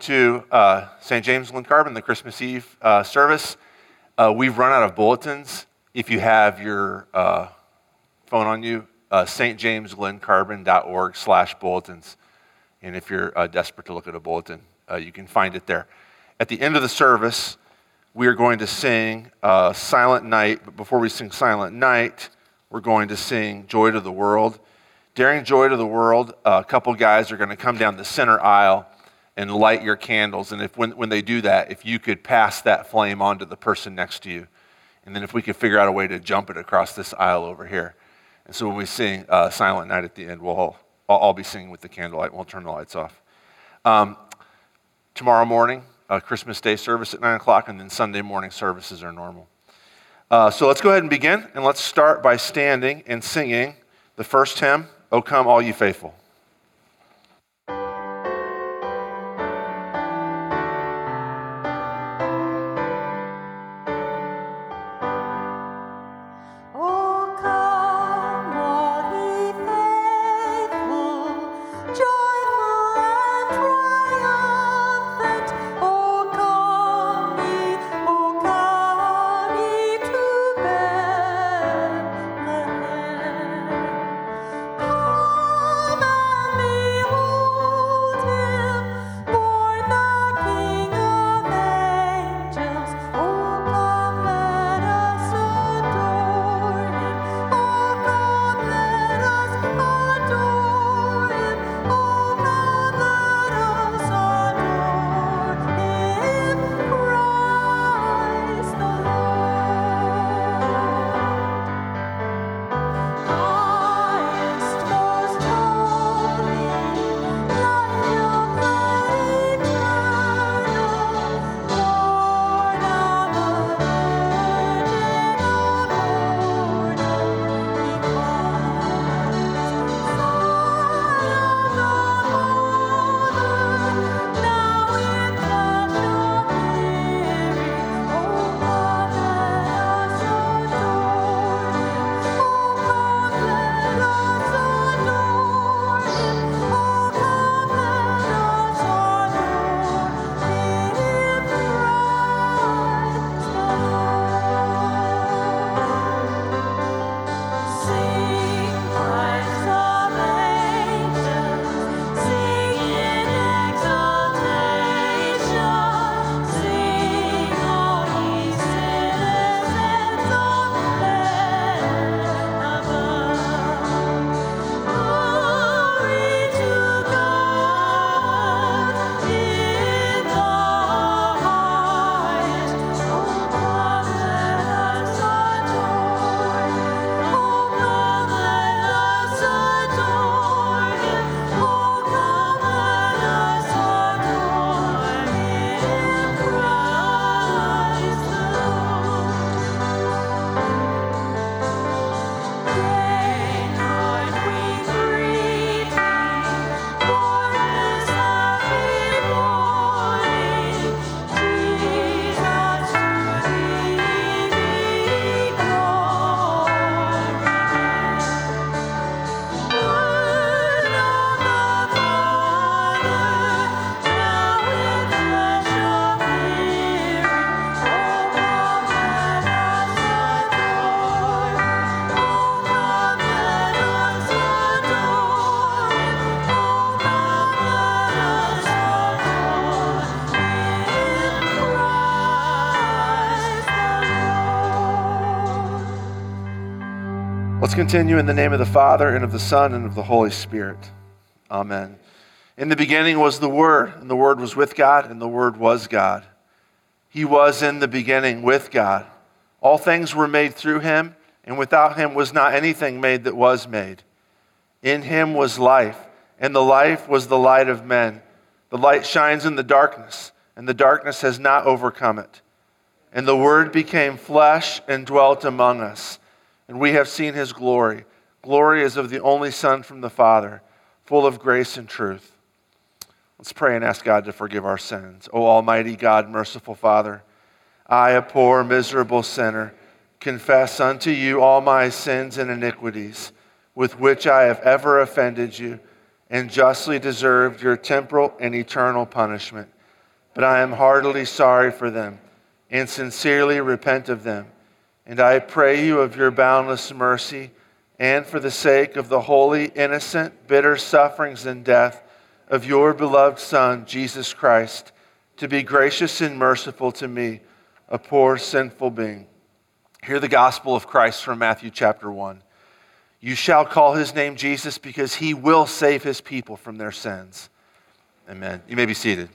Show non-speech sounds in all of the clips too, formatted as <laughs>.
to uh, St. James Glen Carbon, the Christmas Eve uh, service. Uh, we've run out of bulletins. If you have your uh, phone on you, uh, stjamesglenncarbon.org slash bulletins. And if you're uh, desperate to look at a bulletin, uh, you can find it there. At the end of the service, we are going to sing Silent Night. But before we sing Silent Night, we're going to sing Joy to the World. During Joy to the World, a couple guys are going to come down the center aisle and light your candles. And if when, when they do that, if you could pass that flame on to the person next to you. And then if we could figure out a way to jump it across this aisle over here. And so when we sing uh, Silent Night at the end, we'll all, I'll, be singing with the candlelight. We'll turn the lights off. Um, tomorrow morning, uh, Christmas Day service at 9 o'clock, and then Sunday morning services are normal. Uh, so let's go ahead and begin, and let's start by standing and singing the first hymn, O Come All You Faithful. Continue in the name of the Father, and of the Son, and of the Holy Spirit. Amen. In the beginning was the Word, and the Word was with God, and the Word was God. He was in the beginning with God. All things were made through him, and without him was not anything made that was made. In him was life, and the life was the light of men. The light shines in the darkness, and the darkness has not overcome it. And the Word became flesh and dwelt among us, and we have seen his glory Glory is of the only Son from the Father, full of grace and truth. Let's pray and ask God to forgive our sins. O Almighty God, merciful Father, I, a poor, miserable sinner, confess unto you all my sins and iniquities with which I have ever offended you and justly deserved your temporal and eternal punishment. But I am heartily sorry for them and sincerely repent of them. And I pray you of your boundless mercy and for the sake of the holy, innocent, bitter sufferings and death of your beloved Son, Jesus Christ, to be gracious and merciful to me, a poor, sinful being. Hear the gospel of Christ from Matthew chapter 1. You shall call his name Jesus because he will save his people from their sins. Amen. You may be seated.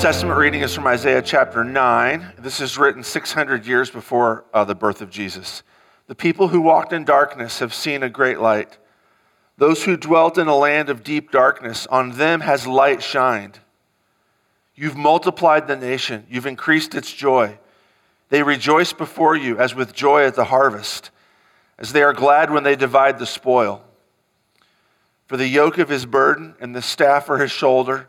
Testament reading is from Isaiah chapter 9. This is written 600 years before uh, the birth of Jesus. The people who walked in darkness have seen a great light. Those who dwelt in a land of deep darkness, on them has light shined. You've multiplied the nation, you've increased its joy. They rejoice before you as with joy at the harvest, as they are glad when they divide the spoil. For the yoke of his burden and the staff for his shoulder,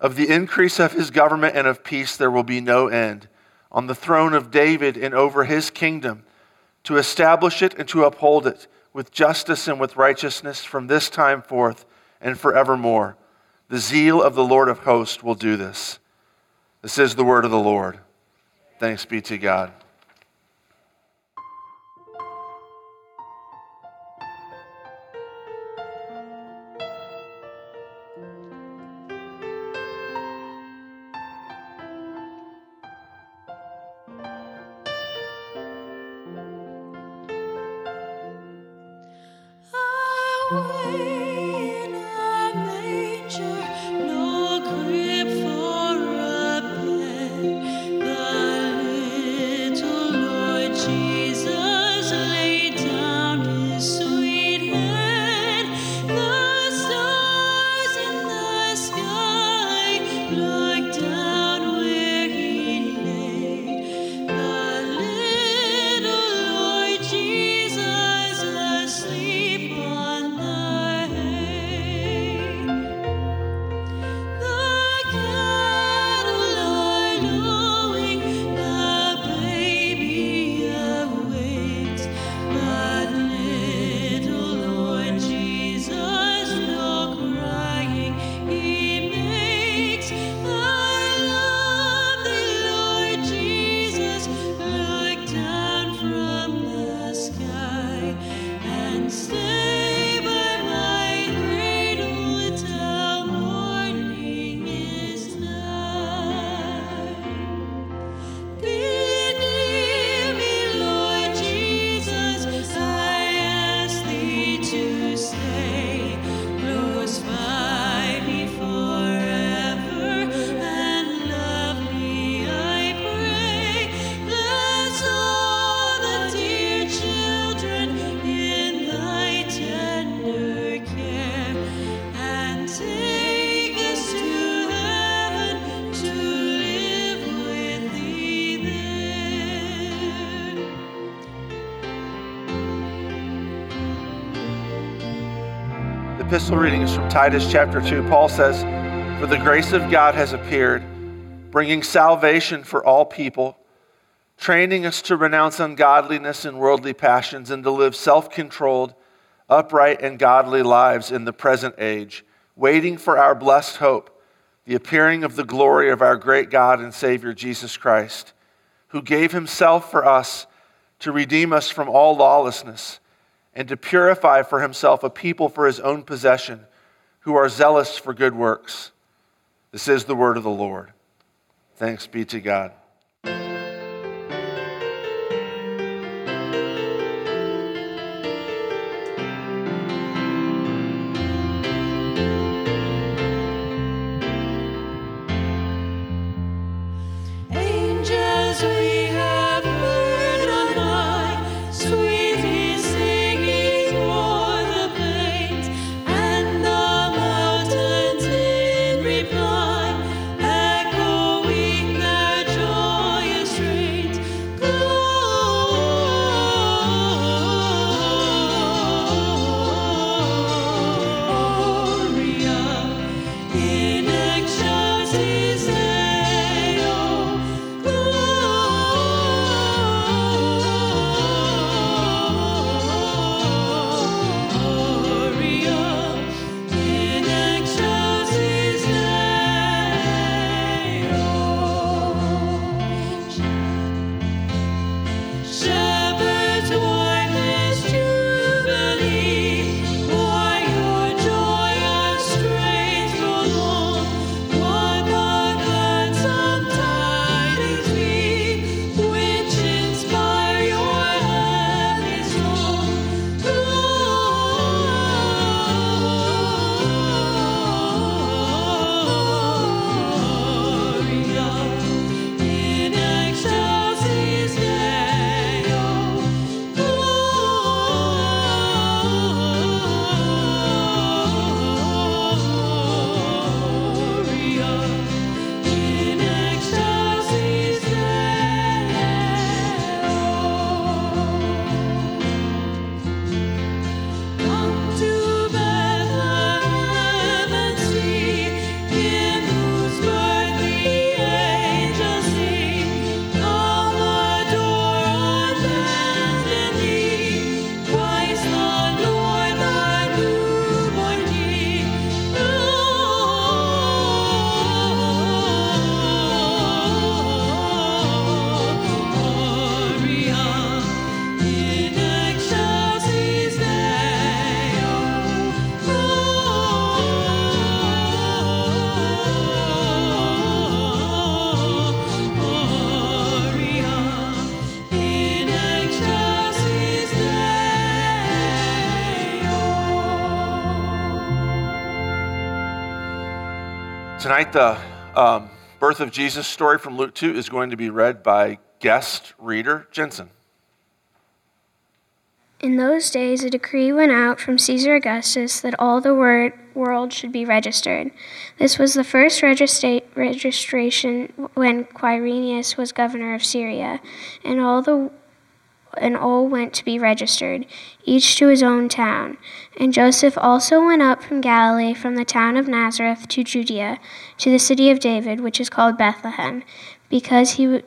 Of the increase of his government and of peace there will be no end. On the throne of David and over his kingdom, to establish it and to uphold it with justice and with righteousness from this time forth and forevermore. The zeal of the Lord of hosts will do this. This is the word of the Lord. Thanks be to God. Epistle reading is from Titus chapter 2. Paul says, For the grace of God has appeared, bringing salvation for all people, training us to renounce ungodliness and worldly passions, and to live self controlled, upright, and godly lives in the present age, waiting for our blessed hope, the appearing of the glory of our great God and Savior Jesus Christ, who gave himself for us to redeem us from all lawlessness and to purify for himself a people for his own possession who are zealous for good works. This is the word of the Lord. Thanks be to God. Tonight, the um, birth of Jesus story from Luke 2 is going to be read by guest reader Jensen. In those days, a decree went out from Caesar Augustus that all the wor- world should be registered. This was the first registra- registration when Quirinius was governor of Syria, and all the and all went to be registered, each to his own town. And Joseph also went up from Galilee, from the town of Nazareth to Judea, to the city of David, which is called Bethlehem, because he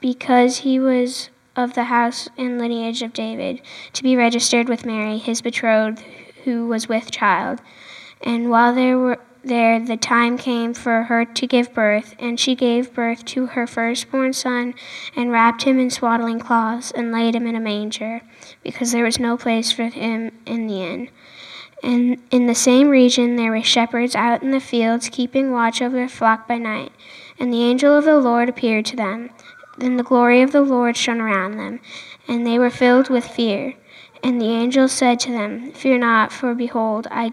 because he was of the house and lineage of David, to be registered with Mary, his betrothed, who was with child. And while they were there, the time came for her to give birth, and she gave birth to her firstborn son, and wrapped him in swaddling cloths, and laid him in a manger, because there was no place for him in the inn. And in the same region there were shepherds out in the fields, keeping watch over their flock by night. And the angel of the Lord appeared to them. Then the glory of the Lord shone around them, and they were filled with fear. And the angel said to them, Fear not, for behold, I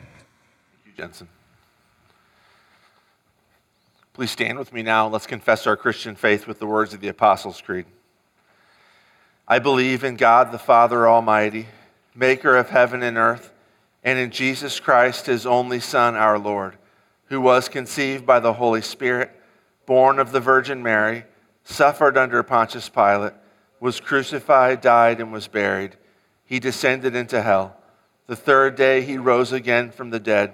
Jensen. Please stand with me now. Let's confess our Christian faith with the words of the Apostles' Creed. I believe in God the Father Almighty, maker of heaven and earth, and in Jesus Christ, his only Son, our Lord, who was conceived by the Holy Spirit, born of the Virgin Mary, suffered under Pontius Pilate, was crucified, died, and was buried. He descended into hell. The third day he rose again from the dead.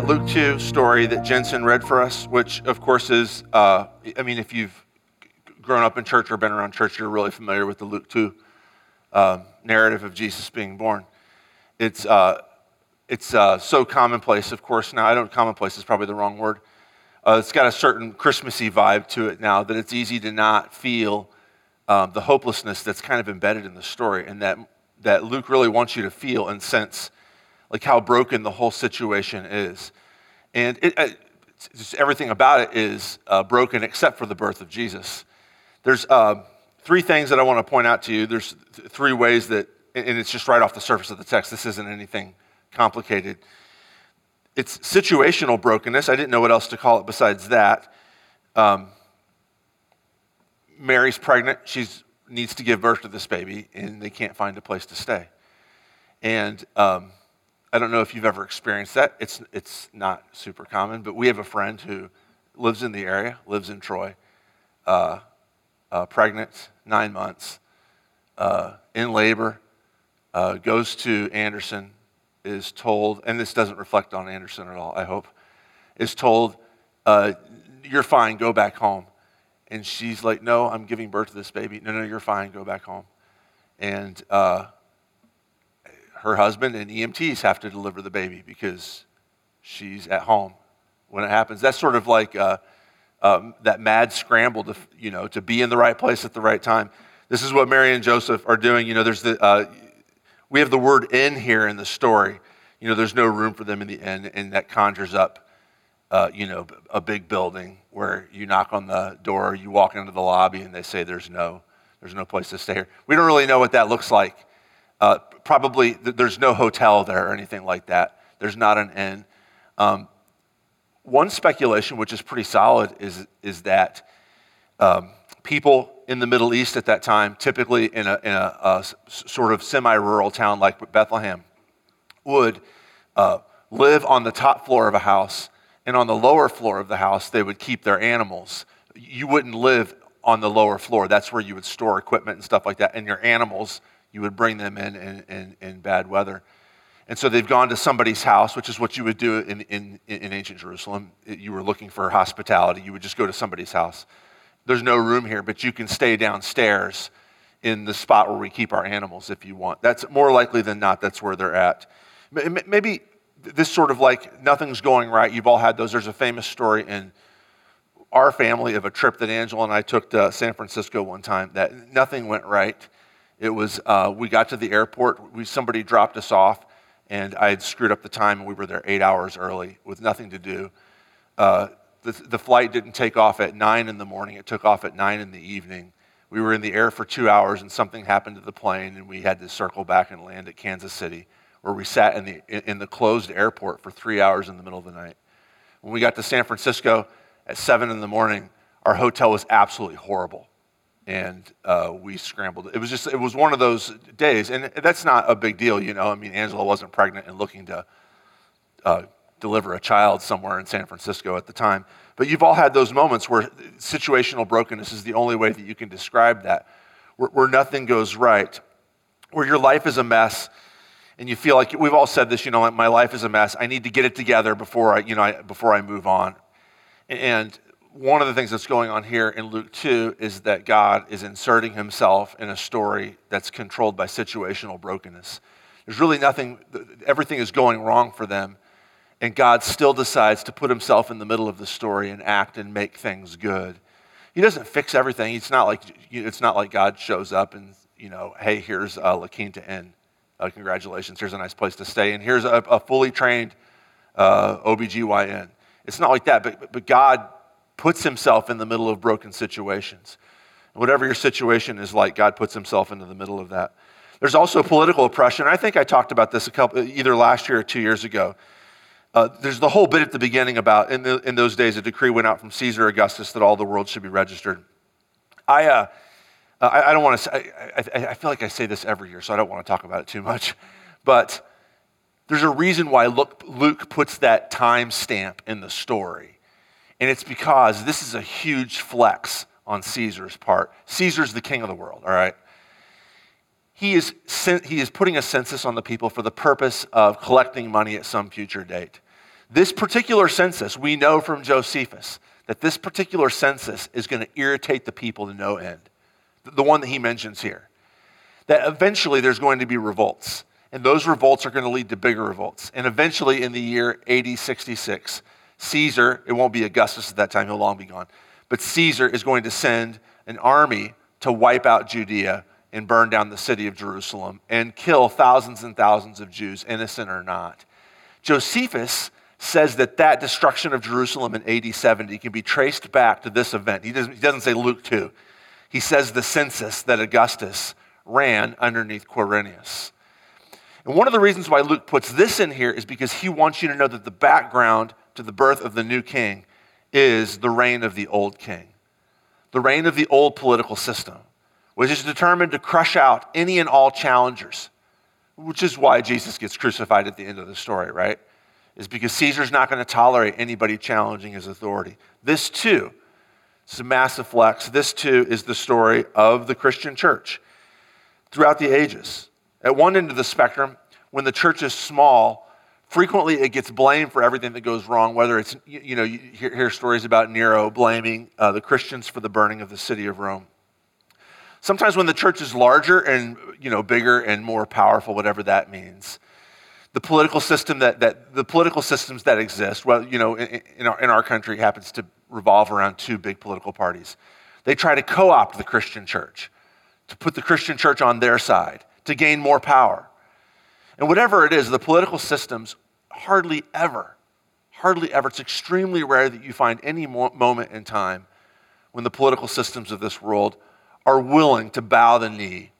That Luke 2 story that Jensen read for us, which of course is, uh, I mean, if you've grown up in church or been around church, you're really familiar with the Luke 2 uh, narrative of Jesus being born. It's, uh, it's uh, so commonplace, of course. Now, I don't, commonplace is probably the wrong word. Uh, it's got a certain Christmassy vibe to it now that it's easy to not feel um, the hopelessness that's kind of embedded in the story and that, that Luke really wants you to feel and sense like how broken the whole situation is. And it, uh, just everything about it is uh, broken except for the birth of Jesus. There's uh, three things that I want to point out to you. There's th- three ways that, and it's just right off the surface of the text. This isn't anything complicated. It's situational brokenness. I didn't know what else to call it besides that. Um, Mary's pregnant. She needs to give birth to this baby, and they can't find a place to stay. And um, I don't know if you've ever experienced that. It's, it's not super common, but we have a friend who lives in the area, lives in Troy, uh, uh, pregnant, nine months, uh, in labor, uh, goes to Anderson, is told, and this doesn't reflect on Anderson at all, I hope, is told, uh, You're fine, go back home. And she's like, No, I'm giving birth to this baby. No, no, you're fine, go back home. And uh, her husband and EMTs have to deliver the baby because she's at home when it happens. That's sort of like uh, um, that mad scramble to, you know, to be in the right place at the right time. This is what Mary and Joseph are doing. You know, there's the, uh, we have the word inn here in the story. You know, there's no room for them in the inn, and that conjures up, uh, you know, a big building where you knock on the door, you walk into the lobby, and they say there's no, there's no place to stay here. We don't really know what that looks like. Uh, probably th- there's no hotel there or anything like that. There's not an inn. Um, one speculation, which is pretty solid, is, is that um, people in the Middle East at that time, typically in a, in sort of semi rural town like Bethlehem, would uh, live on the top floor of a house, and on the lower floor of the house, they would keep their animals. You wouldn't live on the lower floor. That's where you would store equipment and stuff like that. And your animals, you would bring them in in, in, in bad weather. And so they've gone to somebody's house, which is what you would do in, in, in ancient Jerusalem. You were looking for hospitality, you would just go to somebody's house. There's no room here, but you can stay downstairs in the spot where we keep our animals if you want. That's more likely than not, that's where they're at. Maybe this sort of like nothing's going right. You've all had those. There's a famous story in our family of a trip that Angela and I took to San Francisco one time that nothing went right. It was, uh, we got to the airport, we, somebody dropped us off, and I had screwed up the time, and we were there eight hours early with nothing to do. Uh, the, the flight didn't take off at nine in the morning, it took off at nine in the evening. We were in the air for two hours, and something happened to the plane, and we had to circle back and land at Kansas City, where we sat in the, in the closed airport for three hours in the middle of the night. When we got to San Francisco at seven in the morning, our hotel was absolutely horrible and uh, we scrambled. It was just, it was one of those days, and that's not a big deal, you know. I mean, Angela wasn't pregnant and looking to uh, deliver a child somewhere in San Francisco at the time. But you've all had those moments where situational brokenness is the only way that you can describe that, where, where nothing goes right, where your life is a mess, and you feel like we've all said this, you know, like my life is a mess. I need to get it together before I, you know, I, before I move on. And one of the things that's going on here in Luke 2 is that God is inserting himself in a story that's controlled by situational brokenness. There's really nothing, everything is going wrong for them, and God still decides to put himself in the middle of the story and act and make things good. He doesn't fix everything. It's not like, it's not like God shows up and, you know, hey, here's uh, La Quinta Inn. Uh, congratulations, here's a nice place to stay, and here's a, a fully trained uh, OBGYN. It's not like that, but, but God puts himself in the middle of broken situations. Whatever your situation is like, God puts himself into the middle of that. There's also political oppression. I think I talked about this a couple, either last year or two years ago. Uh, there's the whole bit at the beginning about in, the, in those days a decree went out from Caesar Augustus that all the world should be registered. I, uh, I, I, don't want to. I, I, I feel like I say this every year, so I don't want to talk about it too much. But there's a reason why Luke, Luke puts that time stamp in the story. And it's because this is a huge flex on Caesar's part. Caesar's the king of the world, all right? He is, he is putting a census on the people for the purpose of collecting money at some future date. This particular census, we know from Josephus that this particular census is going to irritate the people to no end. The one that he mentions here. That eventually there's going to be revolts. And those revolts are going to lead to bigger revolts. And eventually, in the year AD 66, Caesar, it won't be Augustus at that time, he'll long be gone, but Caesar is going to send an army to wipe out Judea and burn down the city of Jerusalem and kill thousands and thousands of Jews, innocent or not. Josephus says that that destruction of Jerusalem in AD 70 can be traced back to this event. He doesn't, he doesn't say Luke 2. He says the census that Augustus ran underneath Quirinius. And one of the reasons why Luke puts this in here is because he wants you to know that the background to the birth of the new king is the reign of the old king, the reign of the old political system, which is determined to crush out any and all challengers, which is why Jesus gets crucified at the end of the story, right? Is because Caesar's not going to tolerate anybody challenging his authority. This too, is a massive flex. This too is the story of the Christian church throughout the ages. At one end of the spectrum, when the church is small, frequently it gets blamed for everything that goes wrong, whether it's, you, you know, you hear, hear, stories about Nero blaming uh, the Christians for the burning of the city of Rome. Sometimes when the church is larger and, you know, bigger and more powerful, whatever that means, the political system that, that the political systems that exist, well, you know, in, in, our, in our country happens to revolve around two big political parties. They try to co-opt the Christian church, to put the Christian church on their side, to gain more power. And whatever it is, the political systems hardly ever, hardly ever, it's extremely rare that you find any moment in time when the political systems of this world are willing to bow the knee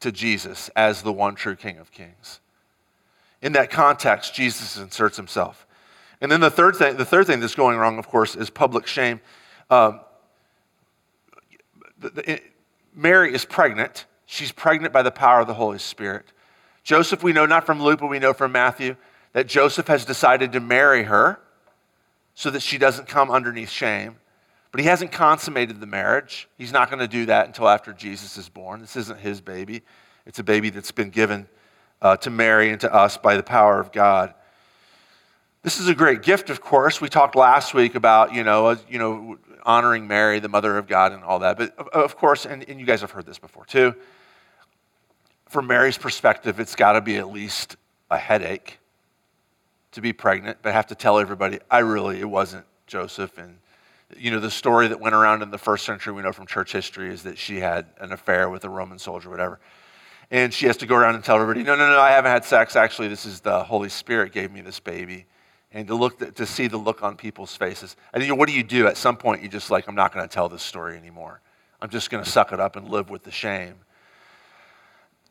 to Jesus as the one true King of Kings. In that context, Jesus inserts himself. And then the third thing, the third thing that's going wrong, of course, is public shame. Um, the, the, it, Mary is pregnant. She's pregnant by the power of the Holy Spirit. Joseph, we know not from Luke, but we know from Matthew that Joseph has decided to marry her so that she doesn't come underneath shame. But he hasn't consummated the marriage. He's not going to do that until after Jesus is born. This isn't his baby, it's a baby that's been given uh, to Mary and to us by the power of God. This is a great gift, of course. We talked last week about, you know, you know honoring Mary, the mother of God, and all that. But of course, and, and you guys have heard this before too, from Mary's perspective, it's got to be at least a headache to be pregnant. But have to tell everybody, I really, it wasn't Joseph. And, you know, the story that went around in the first century, we know from church history, is that she had an affair with a Roman soldier, whatever. And she has to go around and tell everybody, no, no, no, I haven't had sex. Actually, this is the Holy Spirit gave me this baby. And to look, to see the look on people's faces. And you know, what do you do? At some point, you're just like, I'm not going to tell this story anymore. I'm just going to suck it up and live with the shame.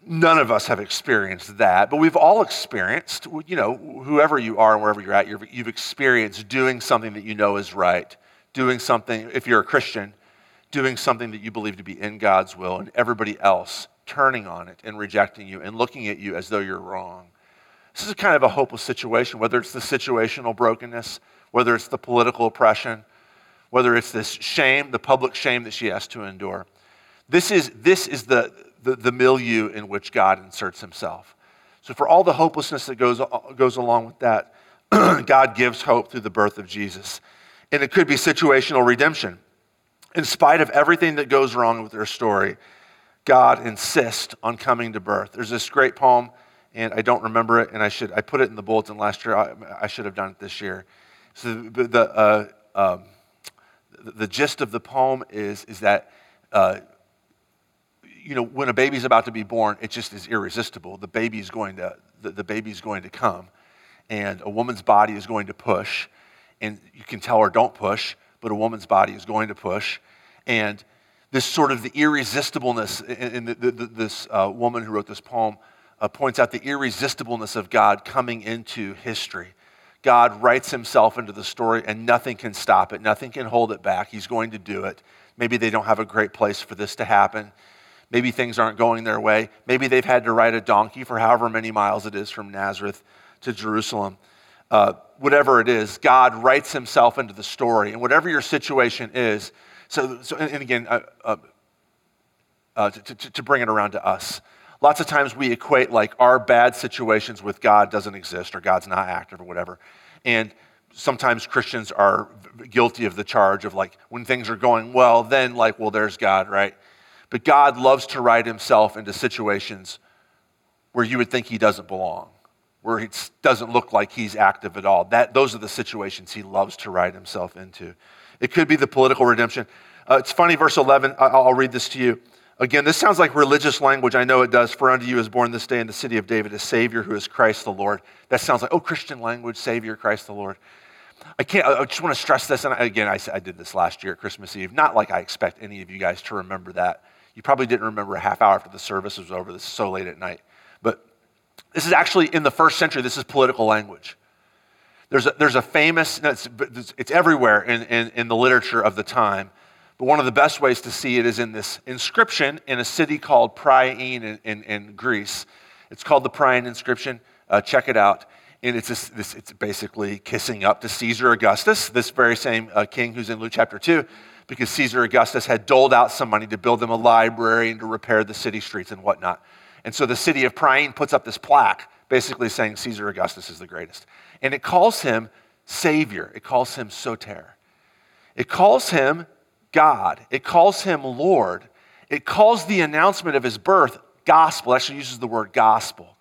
None of us have experienced that, but we've all experienced, you know, whoever you are and wherever you're at, you've experienced doing something that you know is right, doing something, if you're a Christian, doing something that you believe to be in God's will, and everybody else turning on it and rejecting you and looking at you as though you're wrong. This is kind of a hopeless situation, whether it's the situational brokenness, whether it's the political oppression, whether it's this shame, the public shame that she has to endure. This is, this is the, the, the milieu in which God inserts himself. So, for all the hopelessness that goes, goes along with that, <clears throat> God gives hope through the birth of Jesus. And it could be situational redemption. In spite of everything that goes wrong with their story, God insists on coming to birth. There's this great poem, and I don't remember it, and I should I put it in the bulletin last year. I, I should have done it this year. So the the, uh, um, the, gist of the poem is is that. Uh, you know, when a baby's about to be born, it just is irresistible. The baby's going to, the, the baby's going to come, and a woman's body is going to push, and you can tell her don't push, but a woman's body is going to push, and this sort of the irresistibleness, and the, the, this uh, woman who wrote this poem uh, points out the irresistibleness of God coming into history. God writes himself into the story, and nothing can stop it. Nothing can hold it back. He's going to do it. Maybe they don't have a great place for this to happen. Maybe things aren't going their way. Maybe they've had to ride a donkey for however many miles it is from Nazareth to Jerusalem. Uh, whatever it is, God writes himself into the story. And whatever your situation is, so, so and again, uh, uh, uh to, to, to bring it around to us, lots of times we equate like our bad situations with God doesn't exist or God's not active or whatever. And sometimes Christians are guilty of the charge of like when things are going well, then like, well, there's God, right? But God loves to write himself into situations where you would think he doesn't belong, where he doesn't look like he's active at all. That, those are the situations he loves to write himself into. It could be the political redemption. Uh, it's funny, verse 11, I- I'll read this to you. Again, this sounds like religious language. I know it does. For unto you is born this day in the city of David a Savior who is Christ the Lord. That sounds like, oh, Christian language, Savior, Christ the Lord. I can't, I just want to stress this. And again, I, I did this last year at Christmas Eve. Not like I expect any of you guys to remember that. You probably didn't remember a half hour after the service was over. This is so late at night. But this is actually in the first century, this is political language. There's a, there's a famous, it's, it's everywhere in, in, in the literature of the time. But one of the best ways to see it is in this inscription in a city called Priene in, in, in Greece. It's called the Priene inscription. Uh, check it out. And it's, this, it's basically kissing up to Caesar Augustus, this very same uh, king who's in Luke chapter 2, because Caesar Augustus had doled out some money to build them a library and to repair the city streets and whatnot. And so the city of Priene puts up this plaque basically saying Caesar Augustus is the greatest. And it calls him Savior, it calls him Soter. It calls him God. It calls him Lord. It calls the announcement of his birth gospel. It actually uses the word gospel.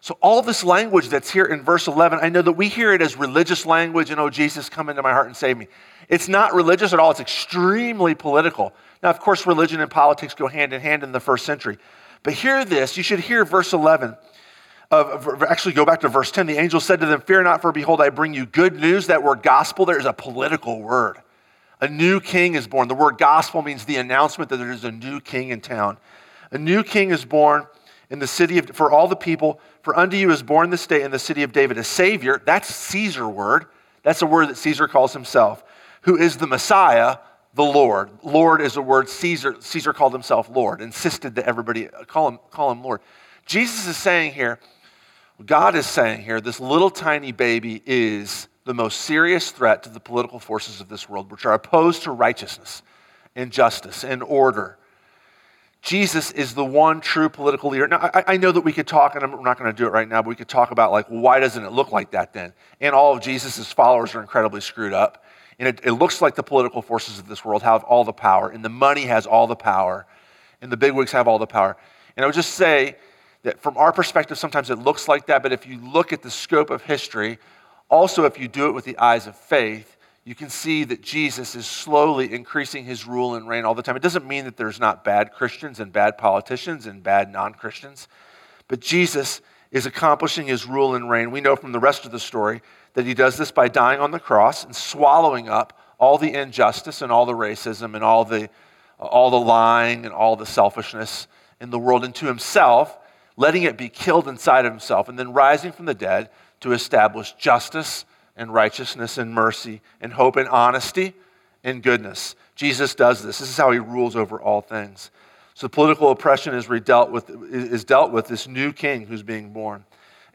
So, all this language that's here in verse 11, I know that we hear it as religious language and, oh, Jesus, come into my heart and save me. It's not religious at all, it's extremely political. Now, of course, religion and politics go hand in hand in the first century. But hear this you should hear verse 11. Of, actually, go back to verse 10. The angel said to them, Fear not, for behold, I bring you good news. That word gospel there is a political word. A new king is born. The word gospel means the announcement that there is a new king in town. A new king is born in the city of, for all the people. For unto you is born this day in the city of David a Savior. That's Caesar word. That's a word that Caesar calls himself, who is the Messiah, the Lord. Lord is a word Caesar, Caesar called himself Lord, insisted that everybody call him, call him Lord. Jesus is saying here, God is saying here, this little tiny baby is the most serious threat to the political forces of this world, which are opposed to righteousness and justice and order. Jesus is the one true political leader. Now, I, I know that we could talk, and I'm not going to do it right now, but we could talk about, like, why doesn't it look like that then? And all of Jesus' followers are incredibly screwed up. And it, it looks like the political forces of this world have all the power, and the money has all the power, and the bigwigs have all the power. And I would just say that from our perspective, sometimes it looks like that, but if you look at the scope of history, also, if you do it with the eyes of faith, you can see that Jesus is slowly increasing his rule and reign all the time. It doesn't mean that there's not bad Christians and bad politicians and bad non Christians, but Jesus is accomplishing his rule and reign. We know from the rest of the story that he does this by dying on the cross and swallowing up all the injustice and all the racism and all the, all the lying and all the selfishness in the world into himself, letting it be killed inside of himself, and then rising from the dead to establish justice and righteousness and mercy and hope and honesty and goodness. Jesus does this. This is how he rules over all things. So political oppression is, dealt with, is dealt with this new king who's being born.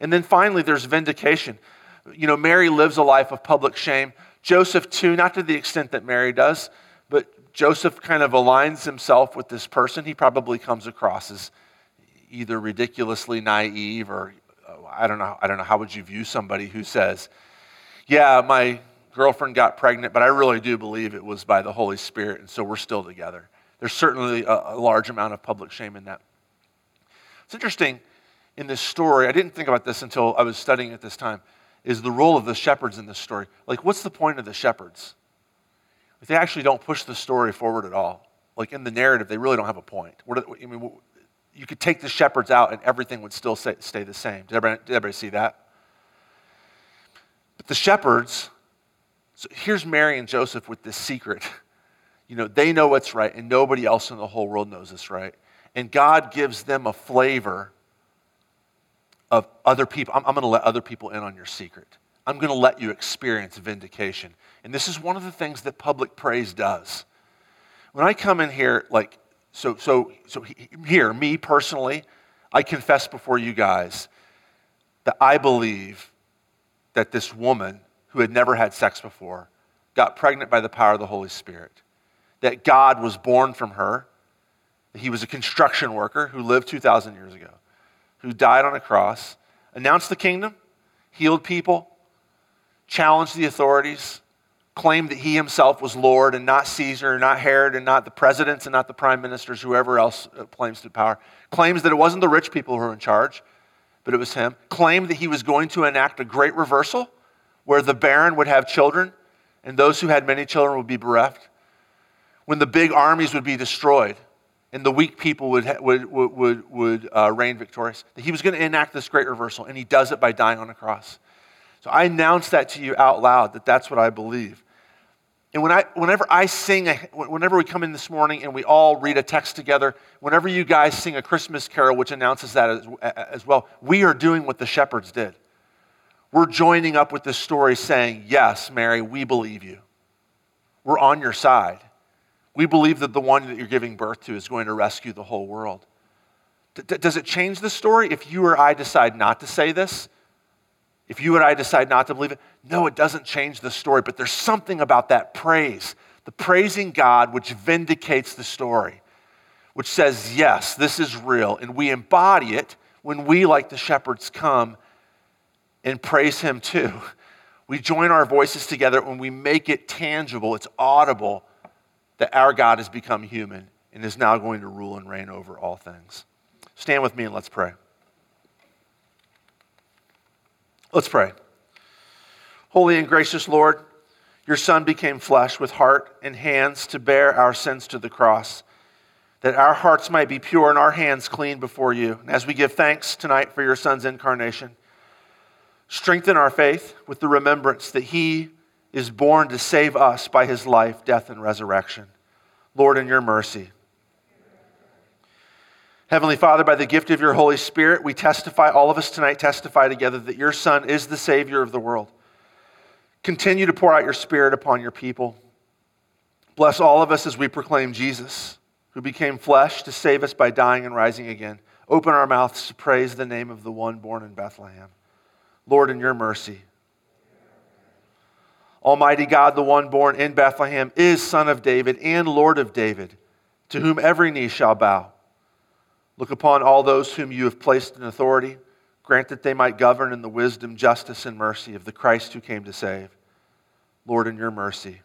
And then finally, there's vindication. You know, Mary lives a life of public shame. Joseph, too, not to the extent that Mary does, but Joseph kind of aligns himself with this person. He probably comes across as either ridiculously naive or oh, I don't know, I don't know, how would you view somebody who says, Yeah, my girlfriend got pregnant, but I really do believe it was by the Holy Spirit, and so we're still together. There's certainly a, a large amount of public shame in that. It's interesting in this story, I didn't think about this until I was studying at this time, is the role of the shepherds in this story. Like, what's the point of the shepherds? they actually don't push the story forward at all. Like in the narrative, they really don't have a point. What, I mean, you could take the shepherds out and everything would still stay, stay the same. Did everybody, did everybody see that? But the shepherds, so here's Mary and Joseph with this secret. You know, they know what's right, and nobody else in the whole world knows this right. And God gives them a flavor of other people. I'm, I'm going to let other people in on your secret. I'm going to let you experience vindication. And this is one of the things that public praise does. When I come in here, like so, so, so here, me personally, I confess before you guys that I believe that this woman who had never had sex before got pregnant by the power of the Holy Spirit, that God was born from her, he was a construction worker who lived 2,000 years ago, who died on a cross, announced the kingdom, healed people, challenged the authorities, claimed that he himself was Lord and not Caesar, and not Herod, and not the presidents and not the prime ministers, whoever else uh, claims to power, claims that it wasn't the rich people who were in charge, but it was him, claimed that he was going to enact a great reversal where the barren would have children and those who had many children would be bereft, when the big armies would be destroyed and the weak people would, would, would, would, uh, reign victorious. That he was going to enact this great reversal, and he does it by dying on a cross. So I announce that to you out loud that that's what I believe. And when I, whenever I sing, whenever we come in this morning and we all read a text together, whenever you guys sing a Christmas carol, which announces that as, as well, we are doing what the shepherds did. We're joining up with this story saying, Yes, Mary, we believe you. We're on your side. We believe that the one that you're giving birth to is going to rescue the whole world. D- does it change the story if you or I decide not to say this? If you and I decide not to believe it? No, it doesn't change the story, but there's something about that praise, the praising God, which vindicates the story, which says, yes, this is real. And we embody it when we, like the shepherds, come and praise Him too. <laughs> We join our voices together when we make it tangible, it's audible that our God has become human and is now going to rule and reign over all things. Stand with me and let's pray. Let's pray. Holy and gracious Lord, your Son became flesh with heart and hands to bear our sins to the cross, that our hearts might be pure and our hands clean before you. And as we give thanks tonight for your Son's incarnation, strengthen our faith with the remembrance that he is born to save us by his life, death, and resurrection. Lord, in your mercy. Heavenly Father, by the gift of your Holy Spirit, we testify, all of us tonight testify together that your Son is the Savior of the world. Continue to pour out your Spirit upon your people. Bless all of us as we proclaim Jesus, who became flesh to save us by dying and rising again. Open our mouths to praise the name of the one born in Bethlehem. Lord, in your mercy. Almighty God, the one born in Bethlehem, is Son of David and Lord of David, to whom every knee shall bow. Look upon all those whom you have placed in authority. Grant that they might govern in the wisdom, justice, and mercy of the Christ who came to save. Lord, in your mercy.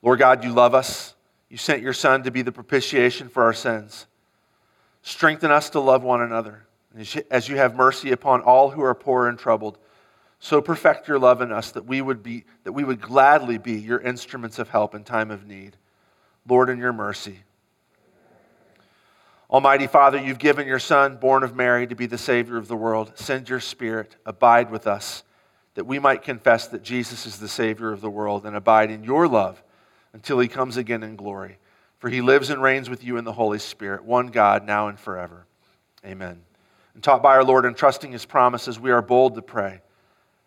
Lord God, you love us. You sent your Son to be the propitiation for our sins. Strengthen us to love one another. As you have mercy upon all who are poor and troubled, so perfect your love in us that we would be that we would gladly be your instruments of help in time of need. Lord, in your mercy. Almighty Father, you've given your Son, born of Mary, to be the Savior of the world. Send your Spirit, abide with us, that we might confess that Jesus is the Savior of the world and abide in your love until he comes again in glory. For he lives and reigns with you in the Holy Spirit, one God, now and forever. Amen. And taught by our Lord and trusting his promises, we are bold to pray.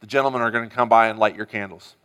The gentlemen are going to come by and light your candles.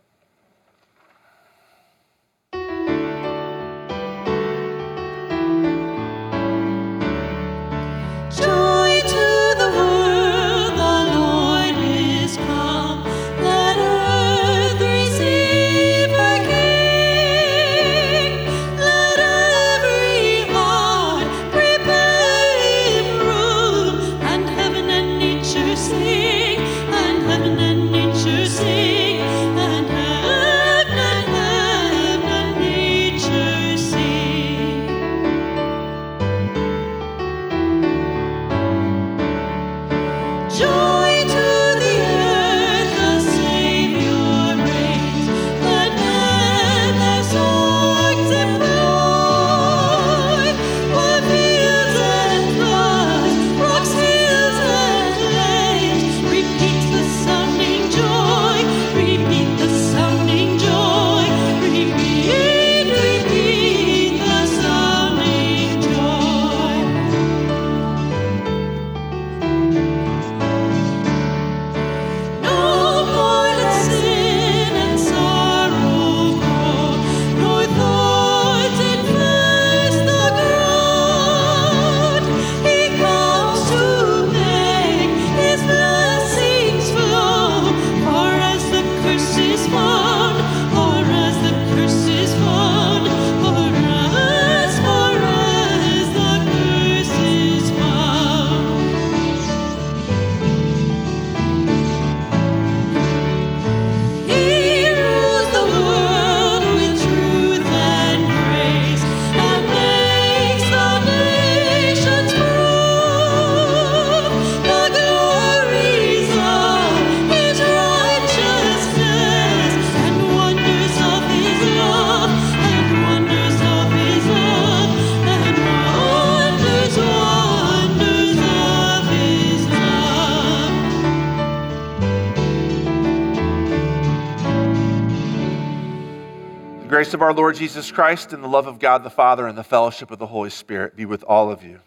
Lord Jesus Christ and the love of God the Father and the fellowship of the Holy Spirit be with all of you.